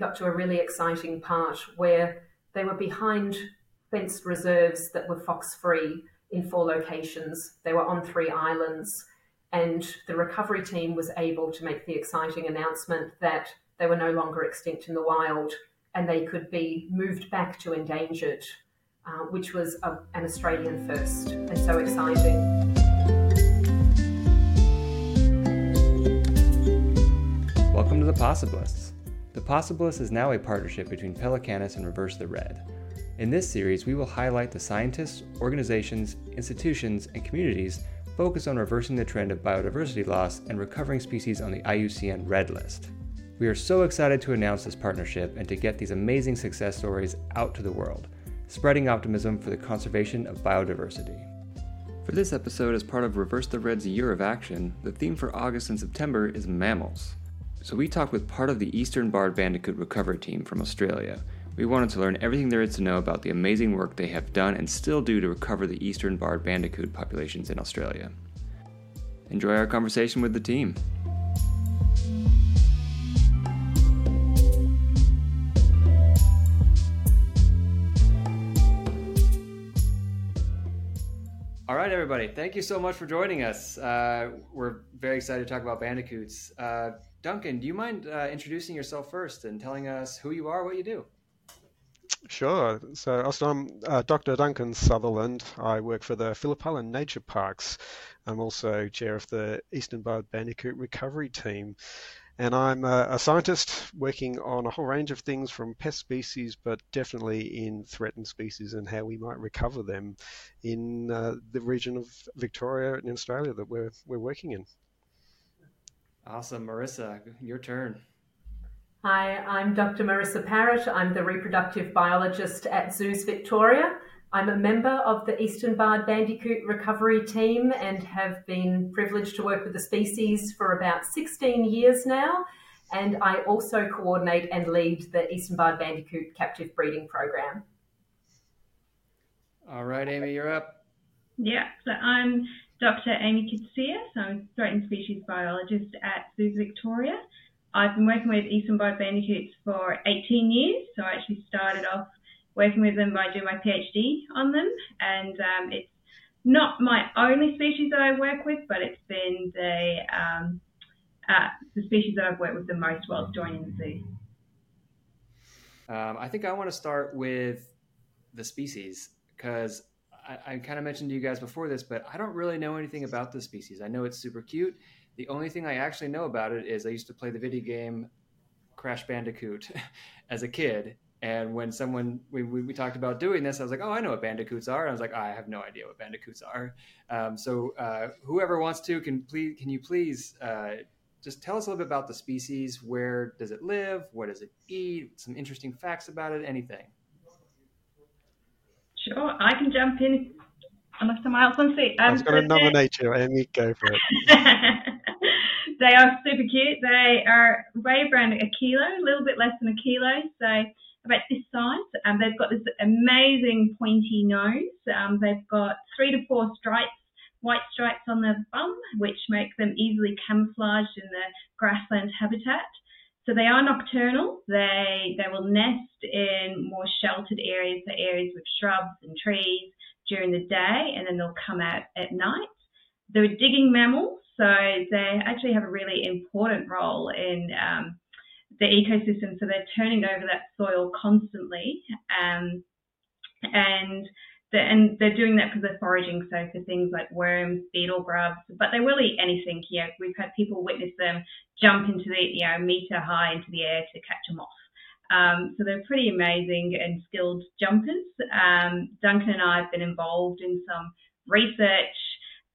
got to a really exciting part where they were behind fenced reserves that were fox free in four locations. They were on three islands, and the recovery team was able to make the exciting announcement that they were no longer extinct in the wild and they could be moved back to endangered, uh, which was a, an Australian first and so exciting. Welcome to The Possibilists. The Possibilists is now a partnership between Pelicanus and Reverse the Red. In this series, we will highlight the scientists, organizations, institutions, and communities focused on reversing the trend of biodiversity loss and recovering species on the IUCN Red List. We are so excited to announce this partnership and to get these amazing success stories out to the world, spreading optimism for the conservation of biodiversity. For this episode, as part of Reverse the Red's Year of Action, the theme for August and September is mammals. So we talked with part of the Eastern Barred Bandicoot recovery team from Australia. We wanted to learn everything there is to know about the amazing work they have done and still do to recover the Eastern Barred Bandicoot populations in Australia. Enjoy our conversation with the team. All right, everybody. Thank you so much for joining us. Uh, we're very excited to talk about bandicoots. Uh, Duncan, do you mind uh, introducing yourself first and telling us who you are, what you do? Sure. So, I'm uh, Dr. Duncan Sutherland. I work for the Phillip Island Nature Parks. I'm also chair of the Eastern Barred Bandicoot Recovery Team. And I'm a, a, scientist working on a whole range of things from pest species, but definitely in threatened species and how we might recover them in uh, the region of Victoria and Australia that we're, we're working in. Awesome. Marissa, your turn. Hi, I'm Dr. Marissa Parrott. I'm the reproductive biologist at Zoos Victoria. I'm a member of the Eastern Barred Bandicoot recovery team and have been privileged to work with the species for about 16 years now. And I also coordinate and lead the Eastern Barred Bandicoot captive breeding program. All right, Amy, you're up. Yeah, so I'm Dr. Amy Coetsee, so I'm a threatened species biologist at Zoos Victoria. I've been working with Eastern Barred Bandicoots for 18 years, so I actually started off working with them by doing my PhD on them. And um, it's not my only species that I work with, but it's been the um, uh, the species that I've worked with the most while joining the zoo. Um, I think I want to start with the species because I, I kind of mentioned to you guys before this, but I don't really know anything about the species. I know it's super cute. The only thing I actually know about it is I used to play the video game Crash Bandicoot as a kid, and when someone we, we, we, talked about doing this, I was like, "Oh, I know what bandicoots are." And I was like, oh, "I have no idea what bandicoots are." Um, so, uh, whoever wants to, can please, can you please uh, just tell us a little bit about the species? Where does it live? What does it eat? Some interesting facts about it. Anything? Sure, I can jump in unless someone else wants to. Um, I was going to nominate you, Amy. Go for it. they are super cute. They are weigh around a kilo, a little bit less than a kilo. So about this size. Um, they've got this amazing pointy nose. Um, they've got three to four stripes, white stripes on their bum, which make them easily camouflaged in the grassland habitat. So they are nocturnal. They they will nest in more sheltered areas, so areas with shrubs and trees during the day, and then they'll come out at night. They're digging mammals, so they actually have a really important role in um, the ecosystem. So they're turning over that soil constantly, um, and and they're doing that because they're foraging. So for things like worms, beetle grubs, but they will eat anything. You know, we've had people witness them jump into the you know meter high into the air to catch them off. Um, so they're pretty amazing and skilled jumpers. Um, Duncan and I have been involved in some research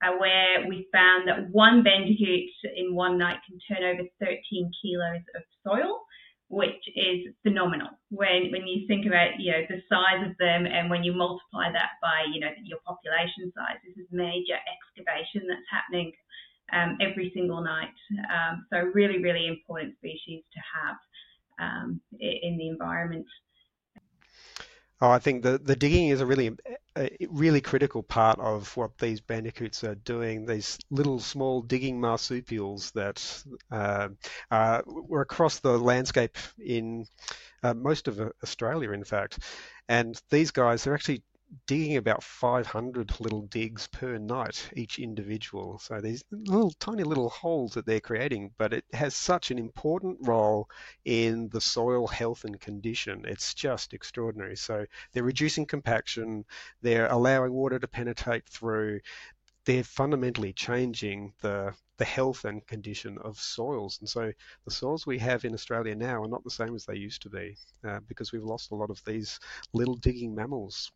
uh, where we found that one bandicoot in one night can turn over 13 kilos of soil, which is phenomenal. When when you think about you know the size of them and when you multiply that by you know your population size, this is major excavation that's happening um, every single night. Um, so really really important species to have um, in the environment. Oh, I think the, the digging is a really a really critical part of what these bandicoots are doing. These little small digging marsupials that uh, uh, were across the landscape in uh, most of Australia, in fact. And these guys, are actually digging about 500 little digs per night, each individual. So these little tiny little holes that they're creating, but it has such an important role in the soil health and condition. It's just extraordinary. So they're reducing compaction, they're allowing water to penetrate through, they're fundamentally changing the the health and condition of soils. And so the soils we have in Australia now are not the same as they used to be uh, because we've lost a lot of these little digging mammals.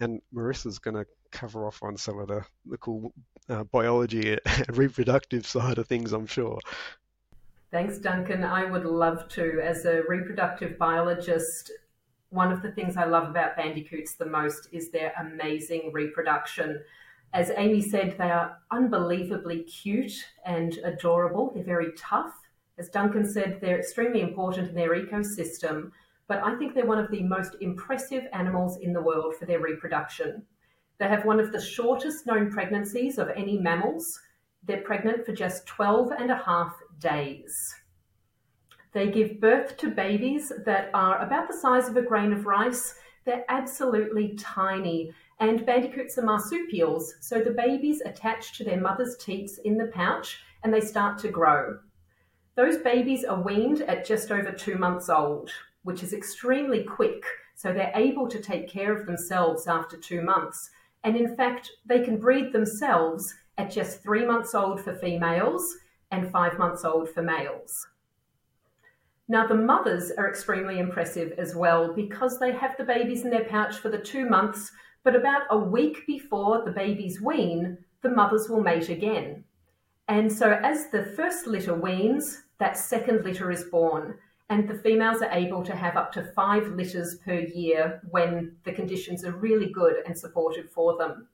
And Marissa's going to cover off on some of the, the cool uh, biology and reproductive side of things, I'm sure. Thanks, Duncan. I would love to. As a reproductive biologist, one of the things I love about bandicoots the most is their amazing reproduction. As Amy said, they are unbelievably cute and adorable. They're very tough. As Duncan said, they're extremely important in their ecosystem, but I think they're one of the most impressive animals in the world for their reproduction. They have one of the shortest known pregnancies of any mammals. They're pregnant for just 12 and a half days. They give birth to babies that are about the size of a grain of rice. They're absolutely tiny and bandicoots are marsupials, so the babies attach to their mother's teats in the pouch and they start to grow. Those babies are weaned at just over two months old, which is extremely quick, so they're able to take care of themselves after two months. And in fact, they can breed themselves at just three months old for females and five months old for males. Now, the mothers are extremely impressive as well because they have the babies in their pouch for the two months but about a week before the babies wean, the mothers will mate again. And so, as the first litter weans, that second litter is born, and the females are able to have up to five litters per year when the conditions are really good and supportive for them.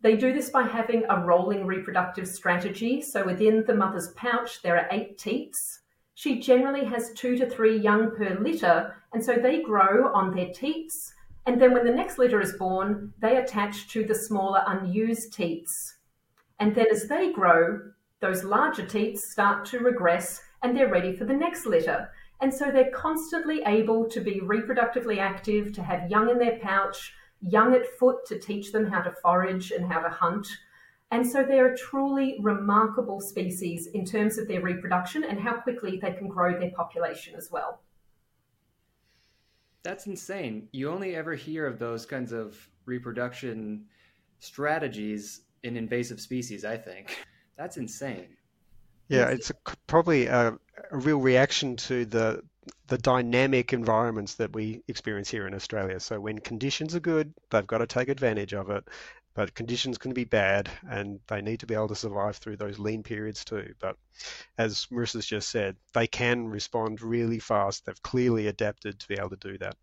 They do this by having a rolling reproductive strategy. So, within the mother's pouch, there are eight teats. She generally has two to three young per litter, and so they grow on their teats and then when the next litter is born, they attach to the smaller unused teats. And then as they grow, those larger teats start to regress and they're ready for the next litter. And so they're constantly able to be reproductively active, to have young in their pouch, young at foot to teach them how to forage and how to hunt. And so they're a truly remarkable species in terms of their reproduction and how quickly they can grow their population as well. That's insane. You only ever hear of those kinds of reproduction strategies in invasive species, I think. That's insane. Yeah, it's a, probably a, a, real reaction to the the dynamic environments that we experience here in Australia. So when conditions are good, they've got to take advantage of it. But conditions can be bad, and they need to be able to survive through those lean periods too. But as Marissa's just said, they can respond really fast. They've clearly adapted to be able to do that.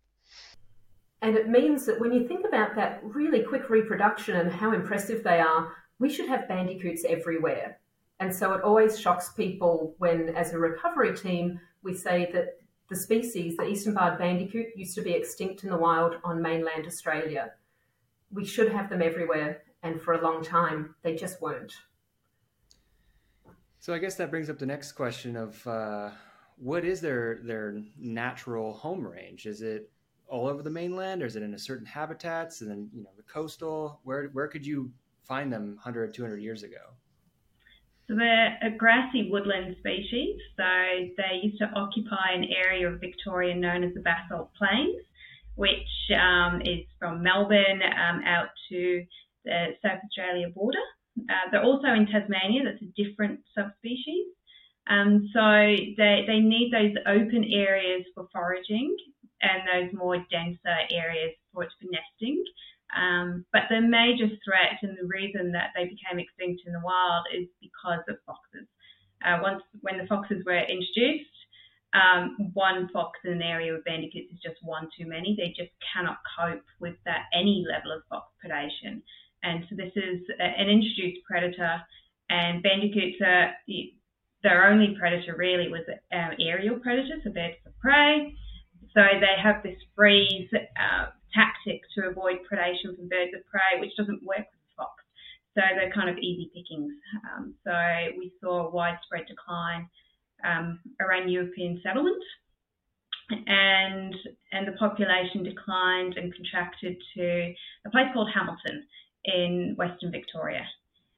And it means that when you think about that really quick reproduction and how impressive they are, we should have bandicoots everywhere. And so it always shocks people when, as a recovery team, we say that the species, the eastern barred bandicoot, used to be extinct in the wild on mainland Australia. We should have them everywhere, and for a long time, they just weren't. So I guess that brings up the next question of uh, what is their their natural home range? Is it all over the mainland, or is it in a certain habitats and then you know the coastal? Where where could you find them 100, 200 years ago? So they're a grassy woodland species. So they used to occupy an area of Victoria known as the Basalt Plains, which um, is from Melbourne um, out to the South Australia border. Uh, they're also in Tasmania. That's a different subspecies. Um, so they, they need those open areas for foraging and those more denser areas for for nesting. Um, but the major threat and the reason that they became extinct in the wild is because of foxes. Uh, once when the foxes were introduced, um, one fox in an area with bandicoots is just one too many. They just cannot cope with that any level of fox predation. And so this is a, an introduced predator, and bandicoots are their only predator really was um, aerial predators, so birds of prey. So they have this freeze uh, tactic to avoid predation from birds of prey, which doesn't work with fox. So they're kind of easy pickings. Um, so we saw a widespread decline um, around European settlement, and and the population declined and contracted to a place called Hamilton in Western Victoria.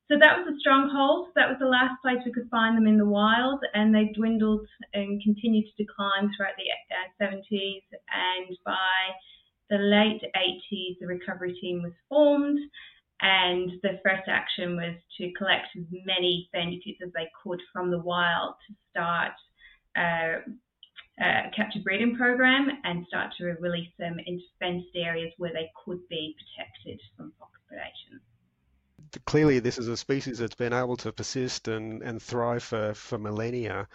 So that was a stronghold. That was the last place we could find them in the wild, and they dwindled and continued to decline throughout the uh, 70s. And by the late 80s, the recovery team was formed, and the first action was to collect as many bandicoots as they could from the wild to start uh, a captive breeding program and start to release them into fenced areas where they could be protected from fox predation clearly this is a species that's been able to persist and, and thrive for, for millennia.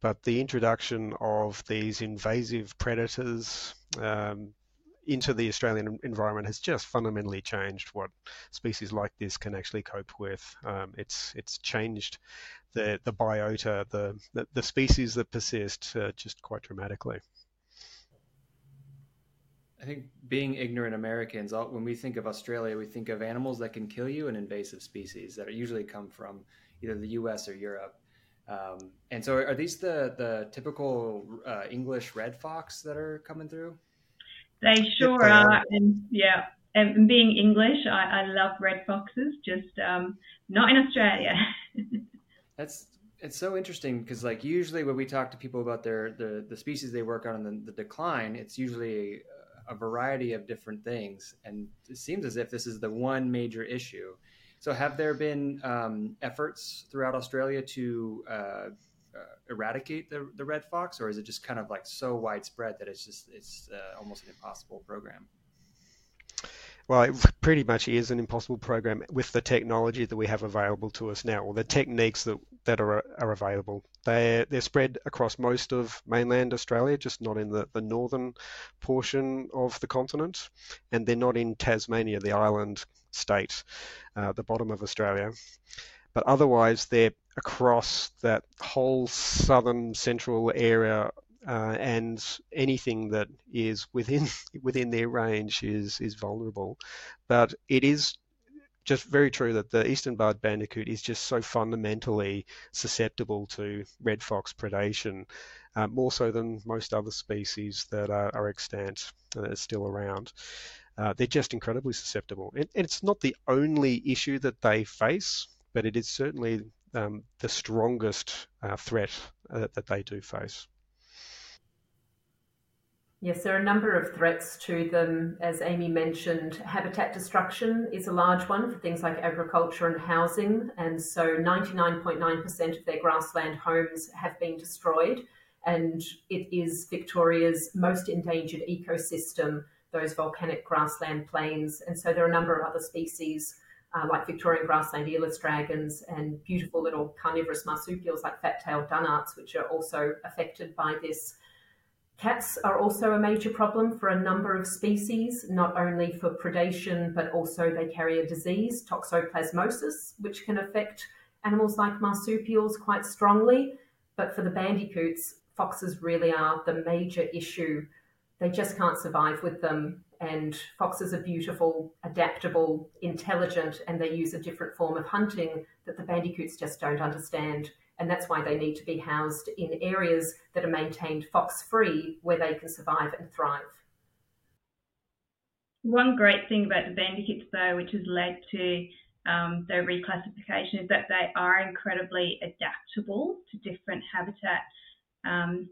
But the introduction of these invasive predators um, into the Australian environment has just fundamentally changed what species like this can actually cope with. Um, it's it's changed the the biota, the the, the species that persist, uh, just quite dramatically. I think being ignorant Americans, when we think of Australia, we think of animals that can kill you and invasive species that usually come from either the U.S. or Europe. Um, and so, are these the the typical uh, English red fox that are coming through? They sure are, and yeah. And being English, I, I love red foxes, just um, not in Australia. That's it's so interesting because like usually when we talk to people about their the the species they work on and the, the decline, it's usually a variety of different things, and it seems as if this is the one major issue. So, have there been um, efforts throughout Australia to uh, uh, eradicate the, the red fox, or is it just kind of like so widespread that it's just it's uh, almost an impossible program? Well, it pretty much is an impossible program with the technology that we have available to us now, or the techniques that, that are, are available. They're, they're spread across most of mainland Australia, just not in the, the northern portion of the continent, and they're not in Tasmania, the island state, uh, the bottom of Australia. But otherwise, they're across that whole southern central area uh, and anything that is within within their range is is vulnerable. But it is just very true that the eastern barred bandicoot is just so fundamentally susceptible to red fox predation, uh, more so than most other species that are, are extant that are still around. Uh, they're just incredibly susceptible. And, and, it's not the only issue that they face, but it is certainly um, the strongest uh, threat uh, that they do face. Yes, there are a number of threats to them. As Amy mentioned, habitat destruction is a large one for things like agriculture and housing. And so 99.9% of their grassland homes have been destroyed. And it is Victoria's most endangered ecosystem, those volcanic grassland plains. And so there are a number of other species uh, like Victorian grassland earless dragons and beautiful little carnivorous marsupials like fat-tailed dunnarts, which are also affected by this. Cats are also a major problem for a number of species, not only for predation, but also they carry a disease, toxoplasmosis, which can affect animals like marsupials quite strongly. But for the bandicoots, foxes really are the major issue. They just can't survive with them. And foxes are beautiful, adaptable, intelligent, and they use a different form of hunting that the bandicoots just don't understand and that's why they need to be housed in areas that are maintained fox free where they can survive and thrive. One great thing about the bandicoots, though, which has led to um, their reclassification, is that they are incredibly adaptable to different habitats. Um,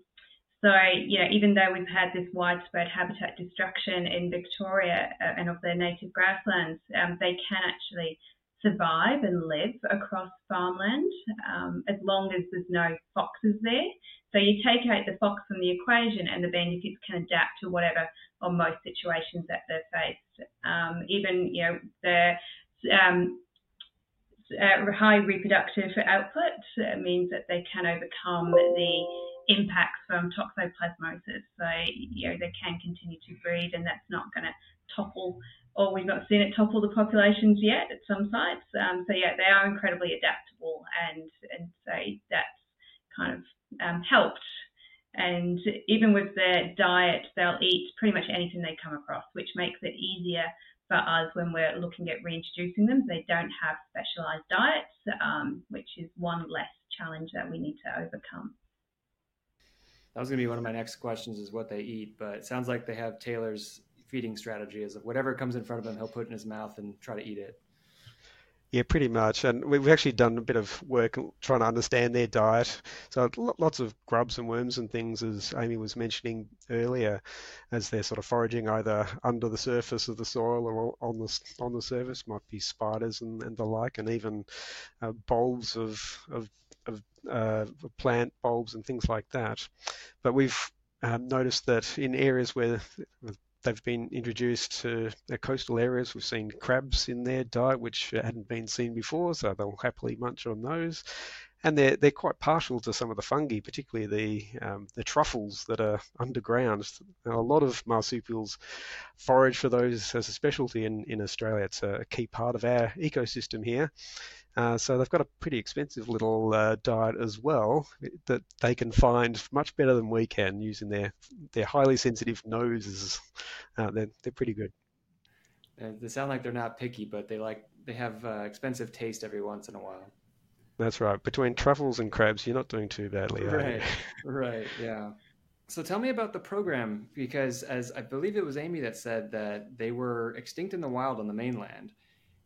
so, you know, even though we've had this widespread habitat destruction in Victoria uh, and of their native grasslands, um, they can actually survive and live across farmland um, as long as there's no foxes there. So you take out the fox from the equation and the bandicoots can adapt to whatever or most situations that they're faced. Um, even, you know, the um, uh, high reproductive output means that they can overcome the impacts from toxoplasmosis. So, you know, they can continue to breed and that's not going to topple or we've not seen it topple the populations yet at some sites. Um, so yeah, they are incredibly adaptable, and and so that's kind of um, helped And even with their diet, they'll eat pretty much anything they come across, which makes it easier for us when we're looking at reintroducing them. They don't have specialised diets, um, which is one less challenge that we need to overcome. That was going to be one of my next questions is what they eat, but it sounds like they have Taylor's feeding strategy is whatever comes in front of him, he'll put in his mouth and try to eat it. Yeah, pretty much. And we've actually done a bit of work trying to understand their diet. So lots of grubs and worms and things, as Amy was mentioning earlier, as they're sort of foraging either under the surface of the soil or on the on the surface. Might be spiders and, and the like, and even uh, bulbs of of, of uh, plant bulbs and things like that. But we've um, noticed that in areas where they've been introduced to coastal areas. We've seen crabs in their diet, which hadn't been seen before, so they'll happily munch on those. And they're they're quite partial to some of the fungi, particularly the um, the truffles that are underground. Now, a lot of marsupials forage for those as a specialty in, in Australia. It's a key part of our ecosystem here. Uh, so they've got a pretty expensive little uh, diet as well that they can find much better than we can using their their highly sensitive noses. Uh, they're they're pretty good. they sound like they're not picky, but they like they have uh, expensive taste every once in a while. That's right. Between truffles and crabs, you're not doing too badly. Right. right. Yeah. So tell me about the program because, as I believe it was Amy that said that they were extinct in the wild on the mainland,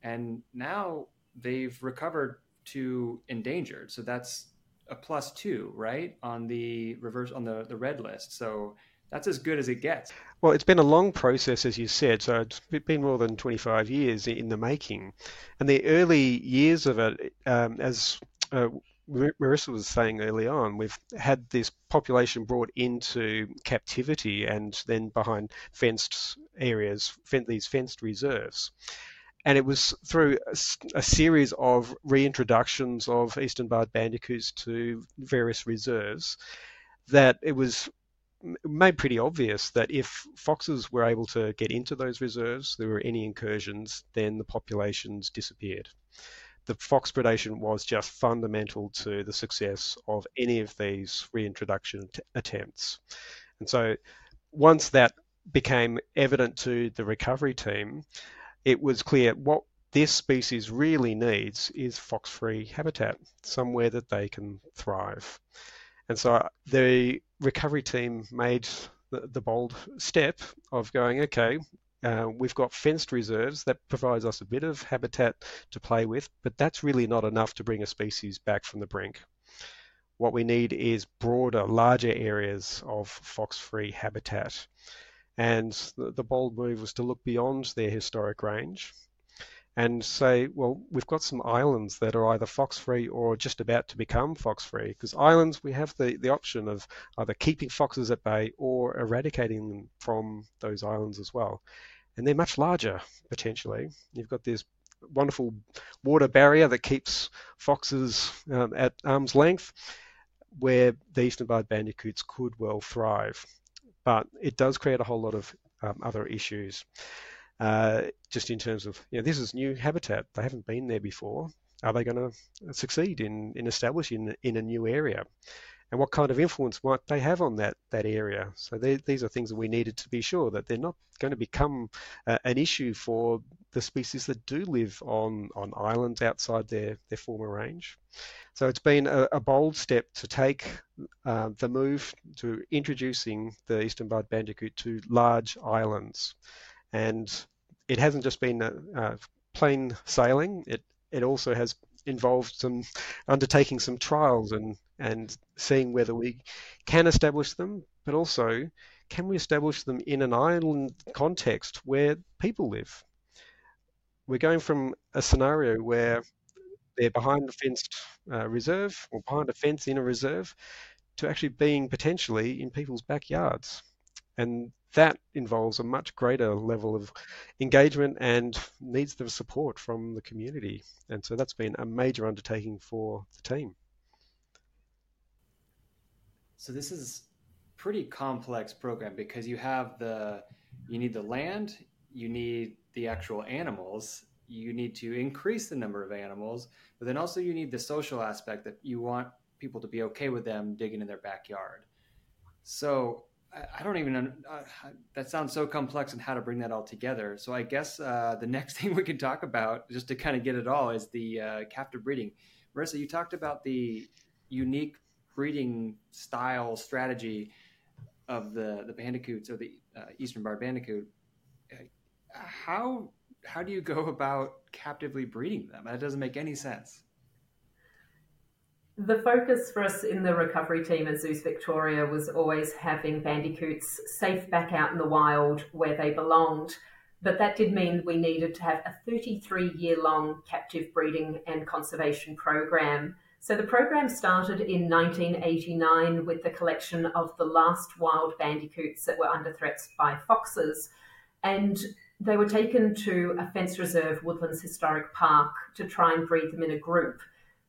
and now they've recovered to endangered. So that's a plus two, right? On the reverse on the, the red list. So that's as good as it gets. Well, it's been a long process, as you said. So it's been more than 25 years in the making. And the early years of it, um, as uh, Marissa was saying early on, we've had this population brought into captivity and then behind fenced areas, these fenced reserves and it was through a, a, series of reintroductions of eastern barred bandicoots to various reserves that it was made pretty obvious that if foxes were able to get into those reserves, there were any incursions, then the populations disappeared. The fox predation was just fundamental to the success of any of these reintroduction t- attempts. And so once that became evident to the recovery team, it was clear what this species really needs is fox-free habitat, somewhere that they can thrive. And so the recovery team made the, the bold step of going, okay, uh, we've got fenced reserves that provides us a bit of habitat to play with, but that's really not enough to bring a species back from the brink. What we need is broader, larger areas of fox-free habitat. And the, bold move was to look beyond their historic range and say, well, we've got some islands that are either fox free or just about to become fox free. Because islands, we have the, the option of either keeping foxes at bay or eradicating them from those islands as well. And they're much larger potentially. You've got this wonderful water barrier that keeps foxes um, at arm's length, where the eastern barred bandicoots could well thrive but it does create a whole lot of um, other issues. Uh, just in terms of, you know, this is new habitat. They haven't been there before. Are they going to succeed in, in establishing in a new area? And what kind of influence might they have on that, that area? So they, these are things that we needed to be sure that they're not going to become uh, an issue for the species that do live on, on islands outside their, their former range. So it's been a, a bold step to take uh, the move to introducing the eastern barred bandicoot to large islands. And it hasn't just been a, a plain sailing, it, it also has involved some undertaking some trials and, and seeing whether we can establish them, but also can we establish them in an island context where people live? We're going from a scenario where they're behind a fenced uh, reserve or behind a fence in a reserve to actually being potentially in people's backyards. And that involves a much greater level of engagement and needs the support from the community. And so that's been a major undertaking for the team. So this is pretty complex program because you have the you need the land, you need the actual animals, you need to increase the number of animals, but then also you need the social aspect that you want people to be okay with them digging in their backyard. So I don't even. Uh, that sounds so complex and how to bring that all together. So I guess uh, the next thing we can talk about, just to kind of get it all, is the uh, captive breeding. Marissa, you talked about the unique breeding style strategy of the the bandicoots or the uh, eastern barred bandicoot. How how do you go about captively breeding them? That doesn't make any sense. The focus for us in the recovery team at Zoos Victoria was always having bandicoots safe back out in the wild where they belonged. But that did mean we needed to have a 33 year long captive breeding and conservation program. So the program started in 1989 with the collection of the last wild bandicoots that were under threats by foxes. And they were taken to a fence reserve, Woodlands Historic Park, to try and breed them in a group.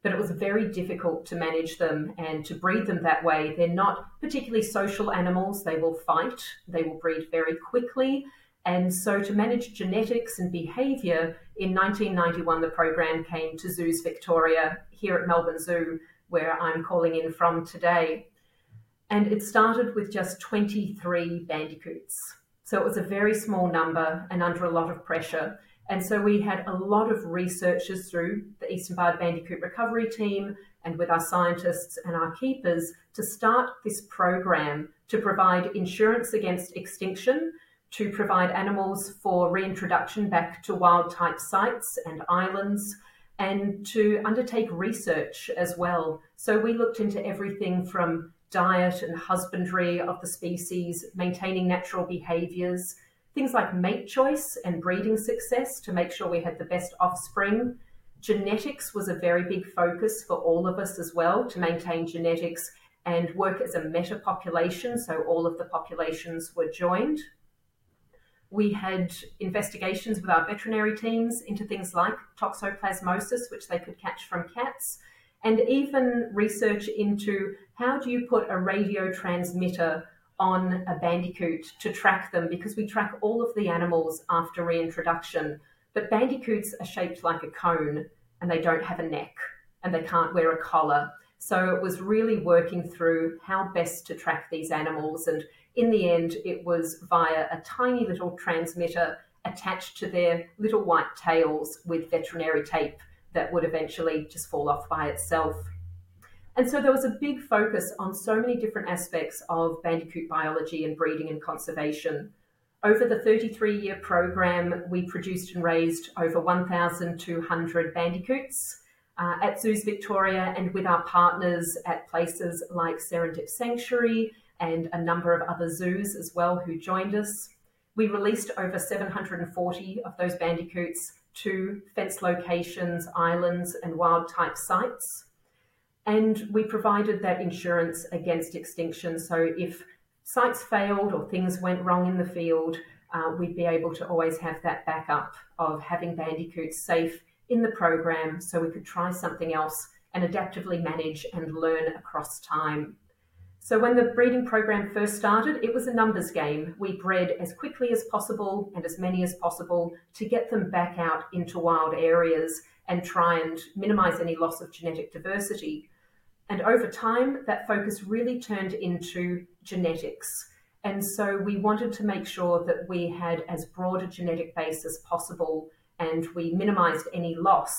But it was very difficult to manage them and to breed them that way. They're not particularly social animals. They will fight, they will breed very quickly. And so, to manage genetics and behaviour, in 1991, the program came to Zoos Victoria here at Melbourne Zoo, where I'm calling in from today. And it started with just 23 bandicoots. So it was a very small number and under a lot of pressure. And so we had a lot of researchers through the Eastern Barred Bandicoot Recovery Team and with our scientists and our keepers to start this program to provide insurance against extinction, to provide animals for reintroduction back to wild type sites and islands, and to undertake research as well. So we looked into everything from diet and husbandry of the species, maintaining natural behaviors, things like mate choice and breeding success to make sure we had the best offspring. Genetics was a very big focus for all of us as well to maintain genetics and work as a meta population, so all of the populations were joined. We had investigations with our veterinary teams into things like toxoplasmosis, which they could catch from cats, and even research into how do you put a radio transmitter on a bandicoot to track them because we track all of the animals after reintroduction. But bandicoots are shaped like a cone and they don't have a neck and they can't wear a collar. So it was really working through how best to track these animals. And in the end, it was via a tiny little transmitter attached to their little white tails with veterinary tape that would eventually just fall off by itself. And so there was a big focus on so many different aspects of bandicoot biology and breeding and conservation. Over the 33 year program, we produced and raised over 1,200 bandicoots uh, at Zoos Victoria and with our partners at places like Serendip Sanctuary and a number of other zoos as well who joined us. We released over 740 of those bandicoots to fence locations, islands, and wild type sites. And we provided that insurance against extinction. So if sites failed or things went wrong in the field, uh, we'd be able to always have that backup of having bandicoots safe in the program so we could try something else and adaptively manage and learn across time. So when the breeding program first started, it was a numbers game. We bred as quickly as possible and as many as possible to get them back out into wild areas and try and minimize any loss of genetic diversity. And over time, that focus really turned into genetics. And so we wanted to make sure that we had as broad a genetic base as possible and we minimized any loss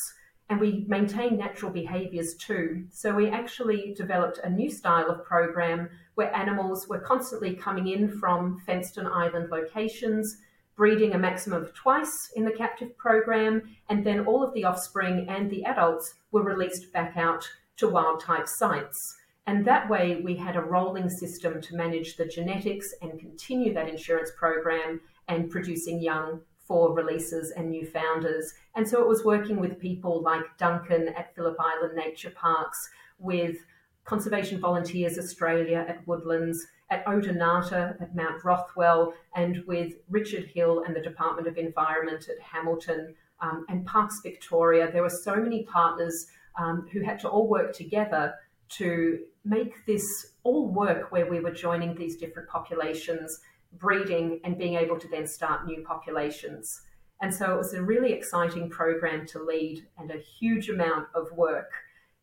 and we maintain natural behaviors too. So we actually developed a new style of program where animals were constantly coming in from fenced and island locations, breeding a maximum of twice in the captive program, and then all of the offspring and the adults were released back out to wild type sites. And that way, we had a rolling system to manage the genetics and continue that insurance program and producing young for releases and new founders. And so it was working with people like Duncan at Phillip Island Nature Parks, with Conservation Volunteers Australia at Woodlands, at Odonata at Mount Rothwell, and with Richard Hill and the Department of Environment at Hamilton um, and Parks Victoria. There were so many partners um, who had to all work together to make this all work where we were joining these different populations breeding and being able to then start new populations. And so it was a really exciting program to lead and a huge amount of work.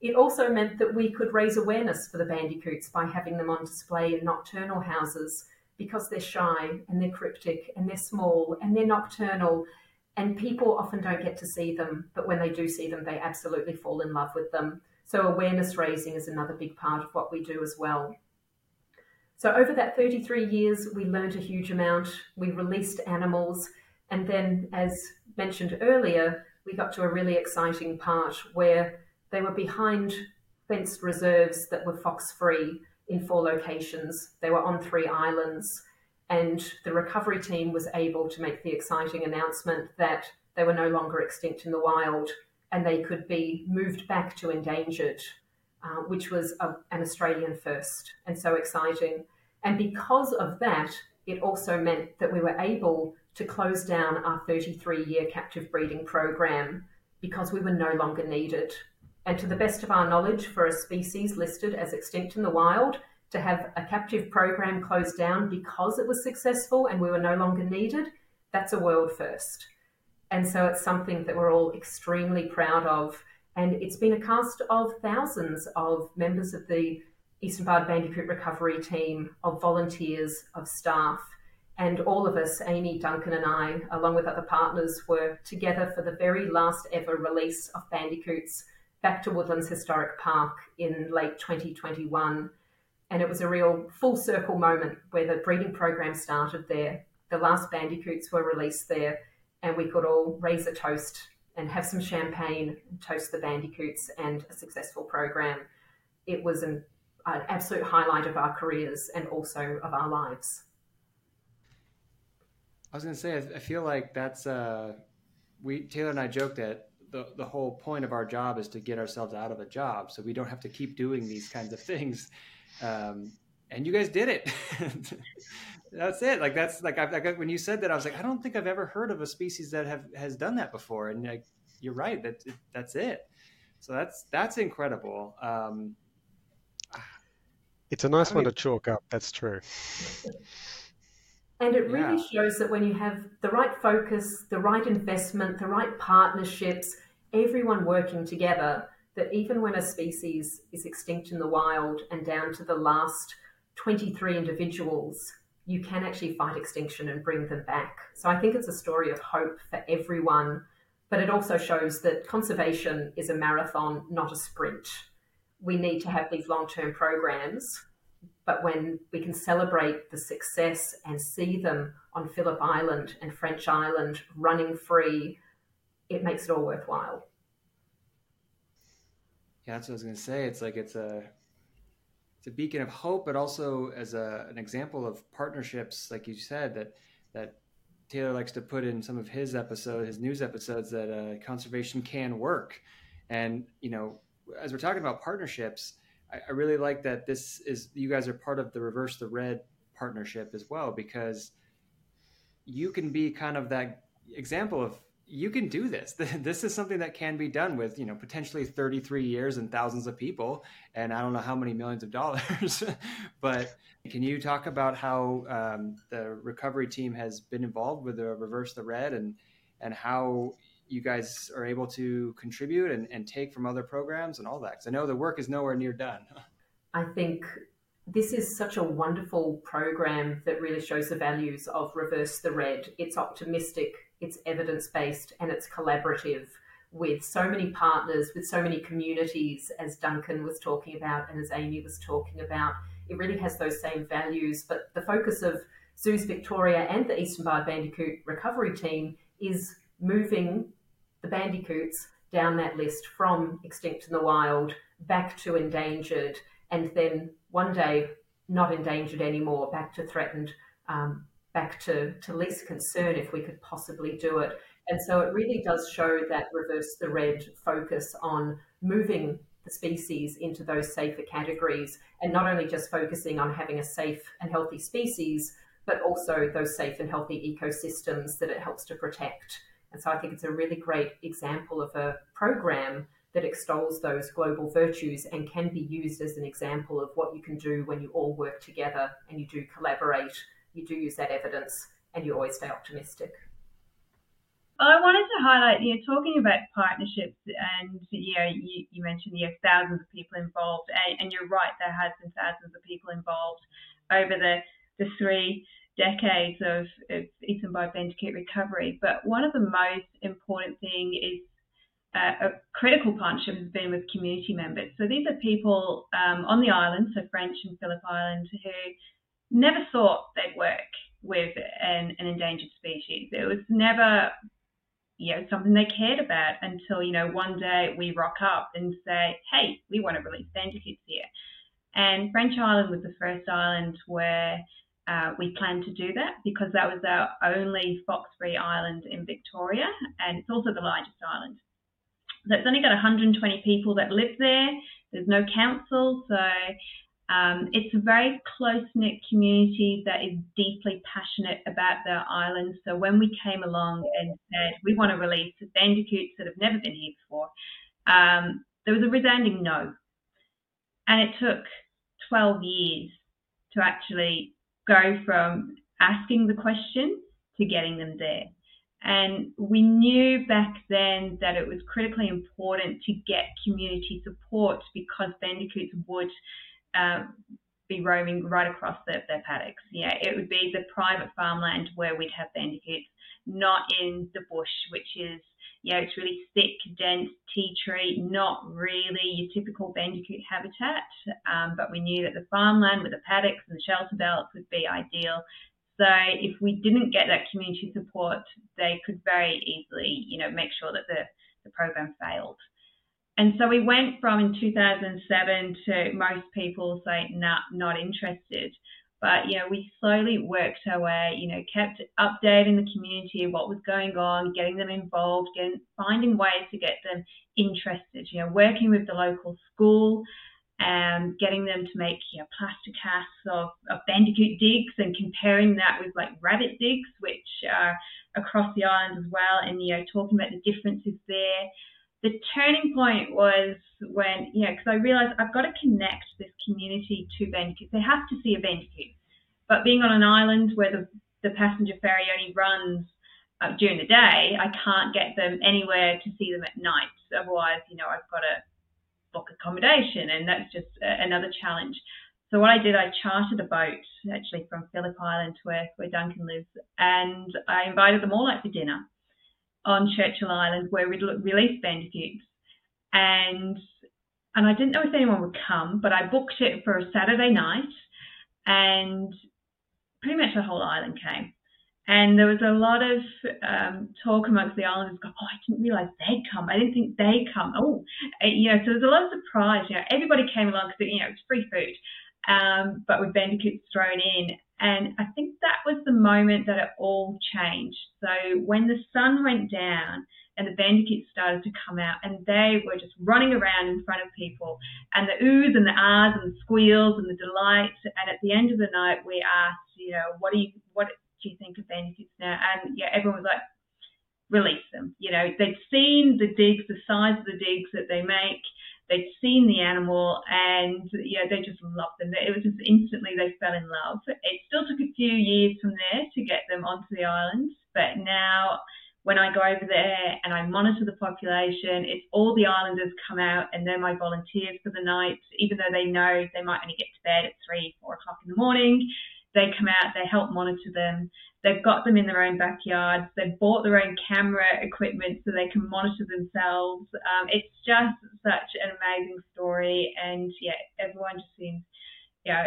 It also meant that we could raise awareness for the bandicoots by having them on display in nocturnal houses because they're shy and they're cryptic and they're small and they're nocturnal and people often don't get to see them, but when they do see them, they absolutely fall in love with them. So, awareness raising is another big part of what we do as well. So, over that 33 years, we learned a huge amount. We released animals, and then, as mentioned earlier, we got to a really exciting part where they were behind fenced reserves that were fox free in four locations. They were on three islands and the recovery team was able to make the exciting announcement that they were no longer extinct in the wild and they could be moved back to endangered, uh, which was a, an Australian first and so exciting. And because of that, it also meant that we were able to close down our 33 year captive breeding program because we were no longer needed. And to the best of our knowledge, for a species listed as extinct in the wild, to have a captive program closed down because it was successful and we were no longer needed, that's a world first. And so it's something that we're all extremely proud of. And it's been a cast of thousands of members of the Eastern Barred Bandicoot recovery team, of volunteers, of staff. And all of us, Amy, Duncan, and I, along with other partners, were together for the very last ever release of bandicoots back to Woodlands Historic Park in late 2021 and it was a real full circle moment where the breeding program started there. The last bandicoots were released there, and we could all raise a toast and have some champagne, toast the bandicoots, and a successful program. It was an, an absolute highlight of our careers and also of our lives. I was going to say, I feel like that's uh, we Taylor and I joked that the the whole point of our job is to get ourselves out of a job, so we don't have to keep doing these kinds of things um, and you guys did it. that's it. Like that's like I, when you said that, I was like, I don't think I've ever heard of a species that have has done that before. And like, you're right. That that's it. So that's that's incredible. Um, it's a nice I mean, one to chalk up. That's true. And it really yeah. shows that when you have the right focus, the right investment, the right partnerships, everyone working together, that even when a species is extinct in the wild and down to the last 23 individuals, you can actually fight extinction and bring them back. So I think it's a story of hope for everyone, but it also shows that conservation is a marathon, not a sprint. We need to have these long term programs, but when we can celebrate the success and see them on Phillip Island and French Island running free, it makes it all worthwhile. Yeah, that's what I was going to say. It's like it's a it's a beacon of hope, but also as a, an example of partnerships, like you said, that that Taylor likes to put in some of his episodes, his news episodes, that uh, conservation can work. And you know, as we're talking about partnerships, I, I really like that this is you guys are part of the Reverse the Red partnership as well, because you can be kind of that example of you can do this. This is something that can be done with, you know, potentially 33 years and thousands of people, and I don't know how many millions of dollars. but can you talk about how um, the recovery team has been involved with the Reverse the Red and and how you guys are able to contribute and, and take from other programs and all that? Because I know the work is nowhere near done. I think this is such a wonderful program that really shows the values of Reverse the Red. It's optimistic it's evidence based, and it's collaborative with so many partners, with so many communities, as Duncan was talking about and as Amy was talking about. It really has those same values, but the focus of Zoos Victoria and the Eastern Barred Bandicoot recovery team is moving the bandicoots down that list from extinct in the wild back to endangered, and then one day not endangered anymore, back to threatened um, back to, to least concern if we could possibly do it. And so it really does show that reverse the red focus on moving the species into those safer categories and not only just focusing on having a safe and healthy species, but also those safe and healthy ecosystems that it helps to protect. And so I think it's a really great example of a program that extols those global virtues and can be used as an example of what you can do when you all work together and you do collaborate you do use that evidence and you always stay optimistic. I wanted to highlight, you know, talking about partnerships, and you know, you, you mentioned have thousands of people involved, and, and, you're right, there has been thousands of people involved over the the three decades of, of Barred Bandicoot recovery. But one of the most important thing is uh, a critical partnership has been with community members. So these are people um, on the island, so French and Phillip Island, who never thought they'd work with an, an endangered species. It was never you know, something they cared about until, you know, one day we rock up and say, hey, we want to release bandicoots here. And French Island was the first island where uh, we planned to do that because that was our only fox-free island in Victoria, and it's also the largest island. So it's only got 120 people that live there. There's no council, so um, it's a very close knit community that is deeply passionate about their island. So when we came along and said we want to release bandicoots that have never been here before, um, there was a resounding no. And it took 12 years to actually go from asking the question to getting them there. And we knew back then that it was critically important to get community support because bandicoots would um, be roaming right across their, their paddocks. Yeah, it would be the private farmland where we'd have bandicoots, not in the bush, which is you know, it's really thick, dense tea tree, not really your typical bandicoot habitat. Um, but we knew that the farmland with the paddocks and the shelter belts would be ideal. So if we didn't get that community support, they could very easily, you know, make sure that the, the program failed. And so we went from in 2007 to most people saying, nah, not interested. But, you know, we slowly worked our way, you know, kept updating the community what was going on, getting them involved, getting, finding ways to get them interested, you know, working with the local school, and um, getting them to make you know, plaster casts of, of bandicoot digs and comparing that with like rabbit digs, which are across the island as well, and you know talking about the differences there. The turning point was when, know, because I realized I've got to connect this community to bandicoots. They have to see a bandicoot. But being on an island where the, the passenger ferry only runs uh, during the day, I can't get them anywhere to see them at night. Otherwise, you know, I've got to book accommodation, and that's just another challenge. So what I did, I chartered a boat actually from Phillip Island to where, where Duncan lives, and I invited them all out for dinner on Churchill Island where we'd released bandicoots. And and I didn't know if anyone would come, but I booked it for a Saturday night and pretty much the whole island came. And there was a lot of um, talk amongst the islanders. Oh, I didn't realise they'd come. I didn't think they'd come. Oh, you know, so there was a lot of surprise. You know, everybody came along because you know it's free food, um, but with bandicoots thrown in. And I think that was the moment that it all changed. So when the sun went down and the bandicoots started to come out and they were just running around in front of people and the oohs and the ahs and the squeals and the delight. And at the end of the night, we asked, you know, what do you, what do you think of bandicoots now? And yeah, everyone was like, release them. You know, they'd seen the digs, the size of the digs that they make they'd seen the animal and yeah they just loved them. It was just instantly they fell in love. It still took a few years from there to get them onto the island, but now when I go over there and I monitor the population, it's all the islanders come out and they're my volunteers for the night, even though they know they might only get to bed at three, four o'clock in the morning. They come out, they help monitor them. They've got them in their own backyards. They've bought their own camera equipment so they can monitor themselves. Um, it's just such an amazing story, and yeah, everyone just seems, you know,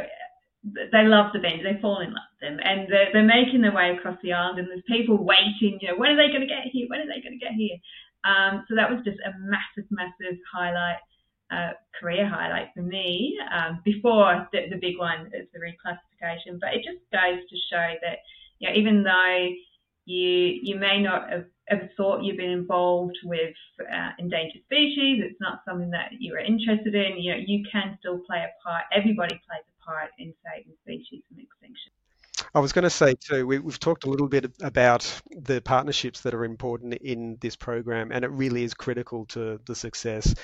they love the band. They fall in love with them, and they're, they're making their way across the island. And there's people waiting. You know, when are they going to get here? When are they going to get here? Um, so that was just a massive, massive highlight uh, career highlight for me um, before the, the, big one is the reclassification. But it just goes to show that you know, even though you you may not have, have thought you've been involved with uh, endangered species, it's not something that you are interested in. You know, you can still play a part. Everybody plays a part in saving species from extinction. I was going to say too, we, have talked a little bit about the partnerships that are important in this program, and it really is critical to the success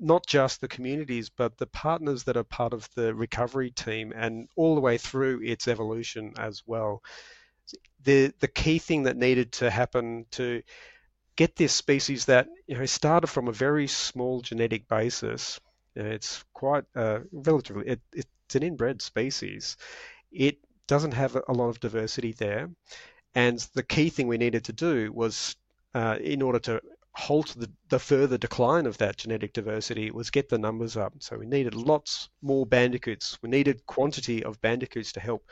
not just the communities, but the partners that are part of the recovery team and all the way through its evolution as well. The, the key thing that needed to happen to get this species that you know started from a very small genetic basis. it's quite uh, relatively it, it's an inbred species. It doesn't have a lot of diversity there, and the key thing we needed to do was uh, in order to halt the, the further decline of that genetic diversity was get the numbers up. So we needed lots more bandicoots. We needed quantity of bandicoots to help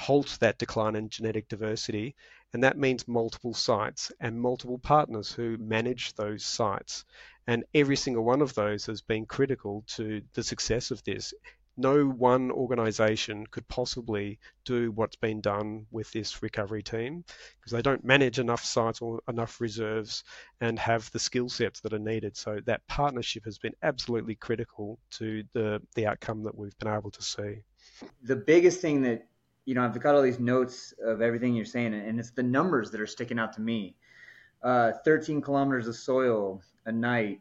halt that decline in genetic diversity. And that means multiple sites and multiple partners who manage those sites. And every single one of those has been critical to the success of this no one organization could possibly do what's been done with this recovery team because they don't manage enough sites or enough reserves and have the skill sets that are needed. So that partnership has been absolutely critical to the, the outcome that we've been able to see. The biggest thing that, you know, I've got all these notes of everything you're saying, and it's the numbers that are sticking out to me. Uh, 13 kilometers of soil a night,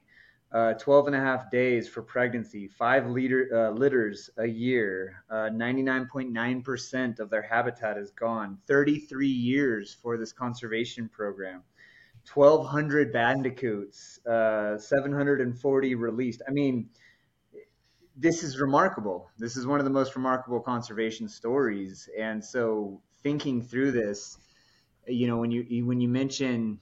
uh, 12 and a half days for pregnancy, five liter, uh, litters a year, 99.9% uh, of their habitat is gone, 33 years for this conservation program, 1,200 bandicoots, uh, 740 released. I mean, this is remarkable. This is one of the most remarkable conservation stories. And so, thinking through this, you know, when you when you mention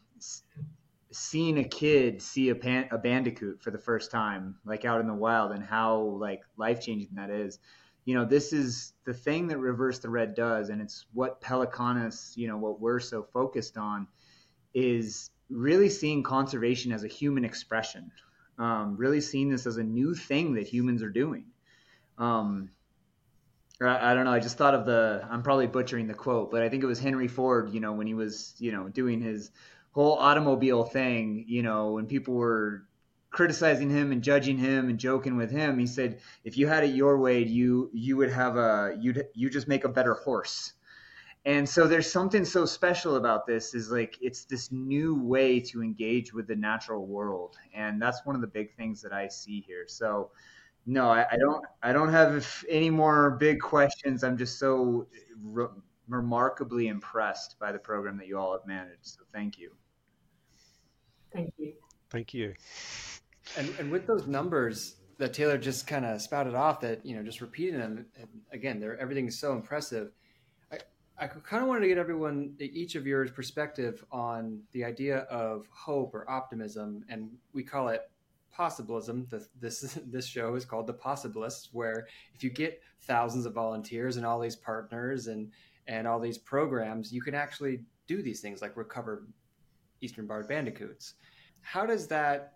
seeing a kid see a, pan, a bandicoot for the first time, like out in the wild, and how like life changing that is. You know, this is the thing that Reverse the Red does, and it's what Pelicanus, you know, what we're so focused on, is really seeing conservation as a human expression. Um, really seeing this as a new thing that humans are doing. Um, I, I don't know. I just thought of the. I'm probably butchering the quote, but I think it was Henry Ford. You know, when he was, you know, doing his whole automobile thing, you know, when people were criticizing him and judging him and joking with him, he said, "If you had it your way, you you would have a you'd you just make a better horse." And so there's something so special about this is like it's this new way to engage with the natural world, and that's one of the big things that I see here. So. No, I, I don't. I don't have any more big questions. I'm just so re- remarkably impressed by the program that you all have managed. So thank you. Thank you. Thank you. And, and with those numbers that Taylor just kind of spouted off, that you know, just repeating them again, they're everything is so impressive. I, kind of wanted to get everyone, each of yours, perspective on the idea of hope or optimism, and we call it possibilism. The, this this show is called the Possibilists, where if you get thousands of volunteers and all these partners and and all these programs, you can actually do these things like recover eastern barred bandicoots. How does that,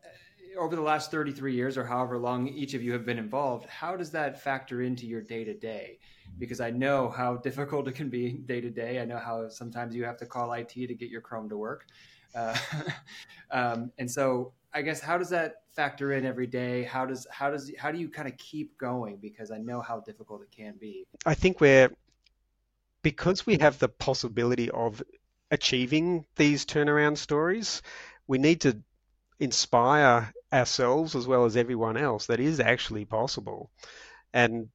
over the last 33 years or however long each of you have been involved, how does that factor into your day to day? Because I know how difficult it can be day to day. I know how sometimes you have to call IT to get your Chrome to work. Uh, um, and so I guess how does that factor in every day? How does how does how do you kind of keep going? Because I know how difficult it can be. I think we're because we have the possibility of achieving these turnaround stories, we need to inspire ourselves as well as everyone else that is actually possible. And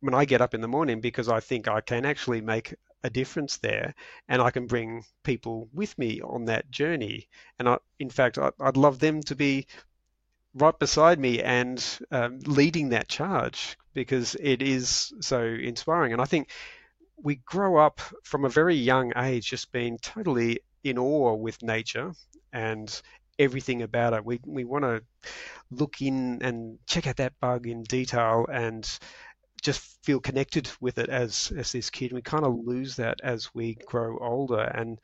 when I get up in the morning, because I think I can actually make a difference there and I can bring people with me on that journey. And I, in fact, I, would love them to be right beside me and um, leading that charge because it is so inspiring. And I think we grow up from a very young age just being totally in awe with nature and everything about it. We we want to look in and check out that bug in detail and just feel connected with it as as this kid. We kind of lose that as we grow older, and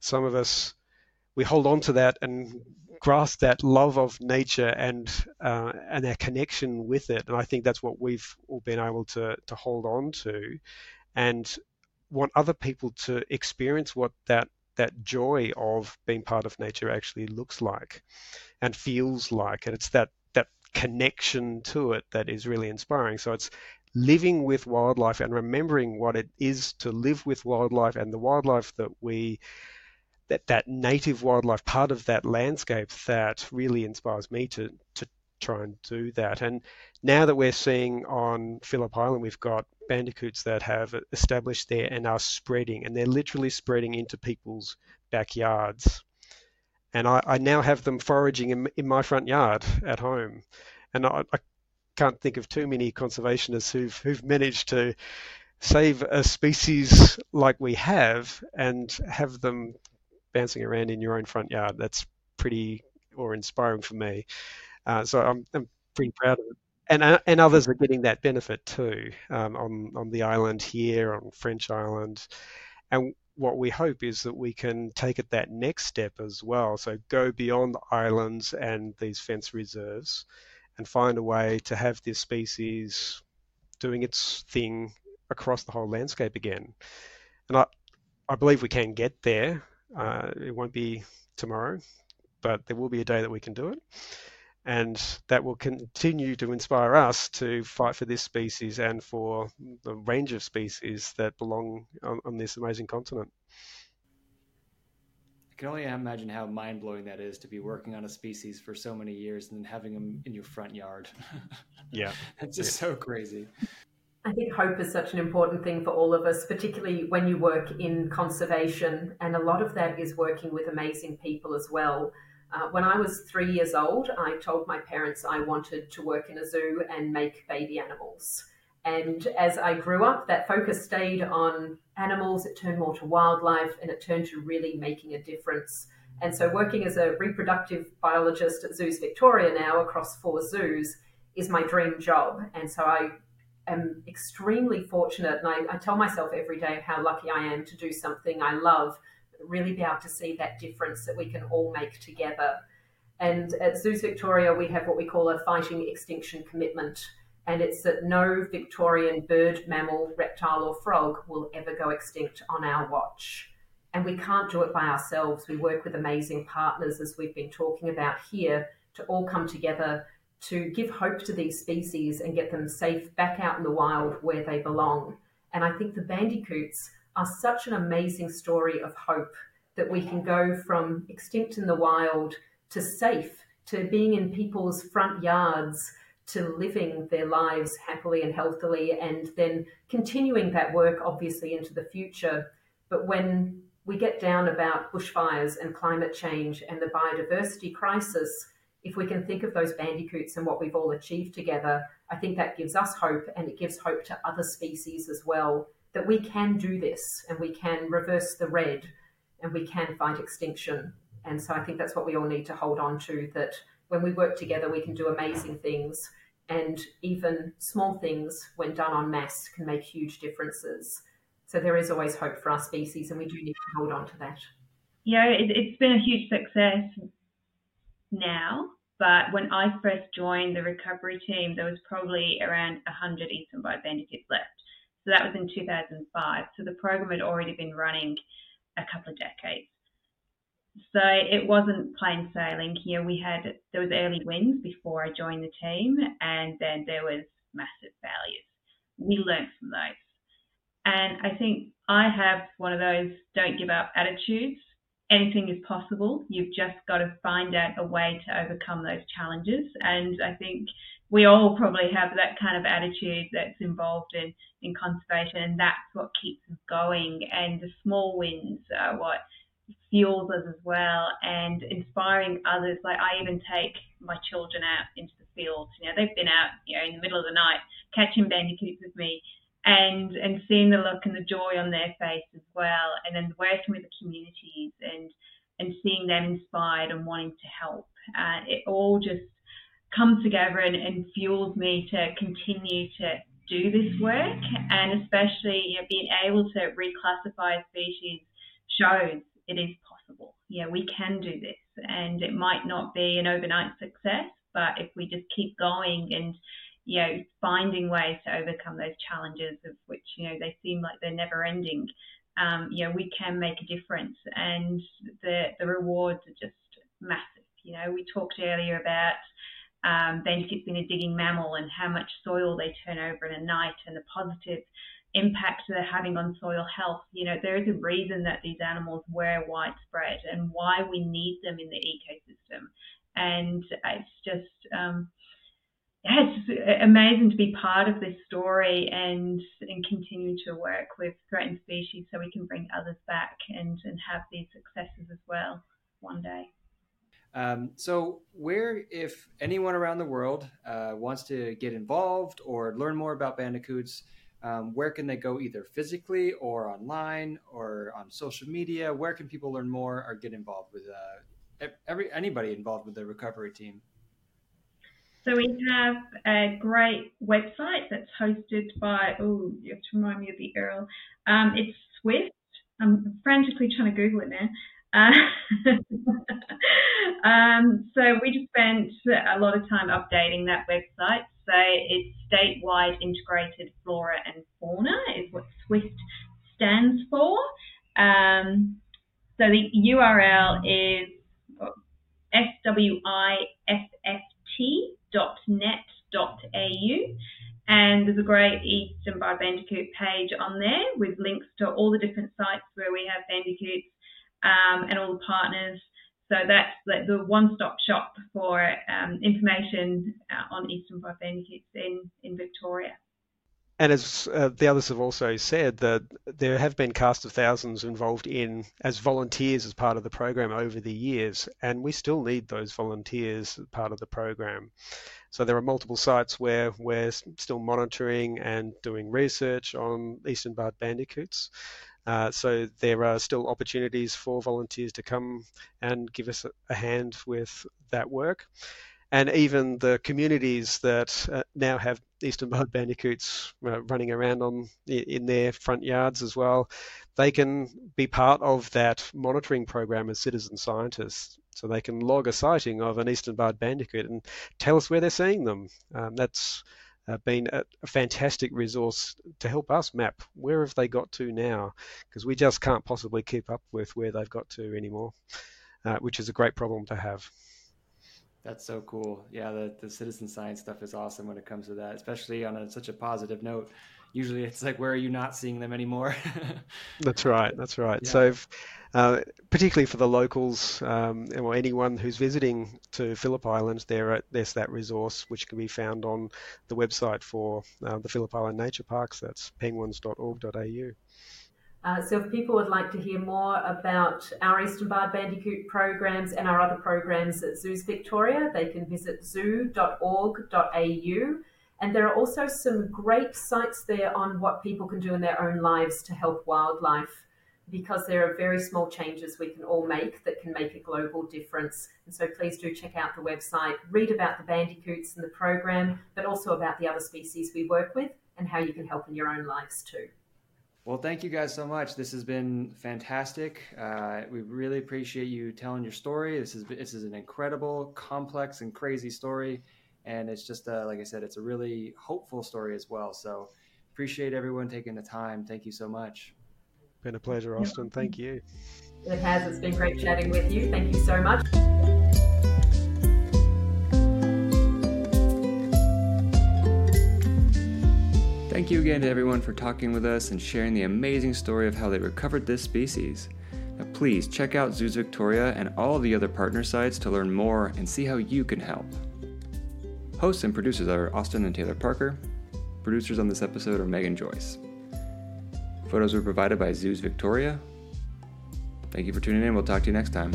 some of us we hold on to that and grasp that love of nature and uh, and our connection with it. And I think that's what we've all been able to to hold on to and want other people to experience what that that joy of being part of nature actually looks like and feels like and it's that that connection to it that is really inspiring. So it's living with wildlife and remembering what it is to live with wildlife and the wildlife that we that that native wildlife part of that landscape that really inspires me to to try and do that. And now that we're seeing on Phillip Island we've got bandicoots that have established there and are spreading, and they're literally spreading into people's backyards. and I, I now have them foraging in, in my front yard at home. And I, I can't think of too many conservationists who've who've managed to save a species like we have and have them bouncing around in your own front yard. That's pretty or inspiring for me. Uh, so I'm, I'm pretty proud of it. And, uh, and others are getting that benefit too um, on, on the island here, on French Island. And what we hope is that we can take it that next step as well. So go beyond the islands and these fence reserves and find a way to have this species doing its thing across the whole landscape again. And I, I believe we can get there. Uh, it won't be tomorrow, but there will be a day that we can do it. And that will continue to inspire us to fight for this species and for the range of species that belong on, on this amazing continent. I can only imagine how mind blowing that is to be working on a species for so many years and then having them in your front yard. yeah. It's just yeah. so crazy. I think hope is such an important thing for all of us, particularly when you work in conservation. And a lot of that is working with amazing people as well. Uh, when I was three years old, I told my parents I wanted to work in a zoo and make baby animals. And as I grew up, that focus stayed on animals, it turned more to wildlife, and it turned to really making a difference. And so, working as a reproductive biologist at Zoos Victoria now across four zoos is my dream job. And so, I am extremely fortunate, and I, I, tell myself every day how lucky I am to do something I love, really be able to see that difference that we can all make together. And at Zoos Victoria, we have what we call a fighting extinction commitment, and it's that no Victorian bird, mammal, reptile, or frog will ever go extinct on our watch. And we can't do it by ourselves. We work with amazing partners, as we've been talking about here, to all come together to give hope to these species and get them safe back out in the wild where they belong. And I think the bandicoots are such an amazing story of hope that we can go from extinct in the wild to safe to being in people's front yards to living their lives happily and healthily and then continuing that work obviously into the future. But when we get down about bushfires and climate change and the biodiversity crisis, if we can think of those bandicoots and what we've all achieved together, I think that gives us hope and it gives hope to other species as well that we can do this and we can reverse the red and we can fight extinction. And so I think that's what we all need to hold on to that when we work together, we can do amazing things. And even small things, when done en masse, can make huge differences. So there is always hope for our species, and we do need to hold on to that. Yeah, it, it's been a huge success now, but when I first joined the recovery team, there was probably around 100 eastern bandicoots left. So that was in 2005. So the program had already been running a couple of decades. So it wasn't plain sailing. Here we had there was early wins before I joined the team, and then there was massive failures. We learned from those, and I think I have one of those don't give up attitudes anything is possible. You've just got to find out a way to overcome those challenges. And I think we all probably have that kind of attitude that's involved in, in conservation, and that's what keeps us going. And the small wins are what fuels us as well, and inspiring others. Like I even take my children out into the fields. You know, they've been out, you know, in the middle of the night catching bandicoots with me, and and seeing the look and the joy on their face as well, and then working with the communities and and seeing them inspired and wanting to help. Uh, it all just comes together and, and fuels me to continue to do this work, and especially you know, being able to reclassify species shows it is possible. Yeah, we can do this, and it might not be an overnight success, but if we just keep going and you know, finding ways to overcome those challenges of which, you know, they seem like they're never ending, um, you know, we can make a difference and the, the rewards are just massive. You know, we talked earlier about um, bandicoots being a digging mammal and how much soil they turn over in a night and the positive impact they're having on soil health. You know, there is a reason that these animals were widespread and why we need them in the ecosystem. And it's just, um, yeah, it's amazing to be part of this story and and continue to work with threatened species so we can bring others back and, and have these successes as well one day. Um, so, where, if anyone around the world uh, wants to get involved or learn more about bandicoots, um, where can they go either physically or online or on social media? Where can people learn more or get involved with uh, every anybody involved with the recovery team? So we have a great website that's hosted by oh you have to remind me of the URL. Um, it's SWIFFT. I'm frantically trying to Google it now. Uh, um, so we just spent a lot of time updating that website. So it's statewide integrated flora and fauna is what SWIFFT stands for. Um, so the URL is swifft.net.au and there's a great Eastern Barred Bandicoot page on there with links to all the different sites where we have bandicoots um, and all the partners. So that's the, one-stop shop for um, information uh, on Eastern Barred Bandicoots in, in Victoria. And as uh, the others have also said, that there have been cast of thousands involved in as volunteers as part of the program over the years, and we still need those volunteers as part of the program. So there are multiple sites where we're still monitoring and doing research on eastern barred bandicoots. Uh, so there are still opportunities for volunteers to come and give us a, hand with that work. And even the communities that uh, now have eastern barred bandicoots uh, running around on in their front yards as well, they can be part of that monitoring program as citizen scientists. So they can log a sighting of an eastern barred bandicoot and tell us where they're seeing them. Um, that's been a, a, fantastic resource to help us map where have they got to now, because we just can't possibly keep up with where they've got to anymore, uh, which is a great problem to have. That's so cool. Yeah, the, the citizen science stuff is awesome when it comes to that, especially on a, such a positive note. Usually it's like, where are you not seeing them anymore? that's right. That's right. Yeah. So, uh, particularly for the locals um, or anyone who's visiting to Phillip Island, there there's that resource which can be found on the website for uh, the Phillip Island Nature Parks. That's penguins.org.au. Uh, so if people would like to hear more about our Eastern Barred Bandicoot programs and our other programs at Zoos Victoria, they can visit zoo.org.au. And there are also some great sites there on what people can do in their own lives to help wildlife because there are very small changes we can all make that can make a global difference. And so please do check out the website, read about the bandicoots and the program, but also about the other species we work with and how you can help in your own lives too. Well, thank you guys so much. This has been fantastic. Uh, we really appreciate you telling your story. This is this is an incredible, complex, and crazy story, and it's just uh, like I said, it's a really hopeful story as well. So appreciate everyone taking the time. Thank you so much. Been a pleasure, Austin. Thank you. It has. It's been great chatting with you. Thank you so much. Thank you again to everyone for talking with us and sharing the amazing story of how they recovered this species. Now, please check out Zoos Victoria and all the other partner sites to learn more and see how you can help. Hosts and producers are Austin and Taylor Parker. Producers on this episode are Megan Joyce. Photos were provided by Zoos Victoria. Thank you for tuning in. We'll talk to you next time.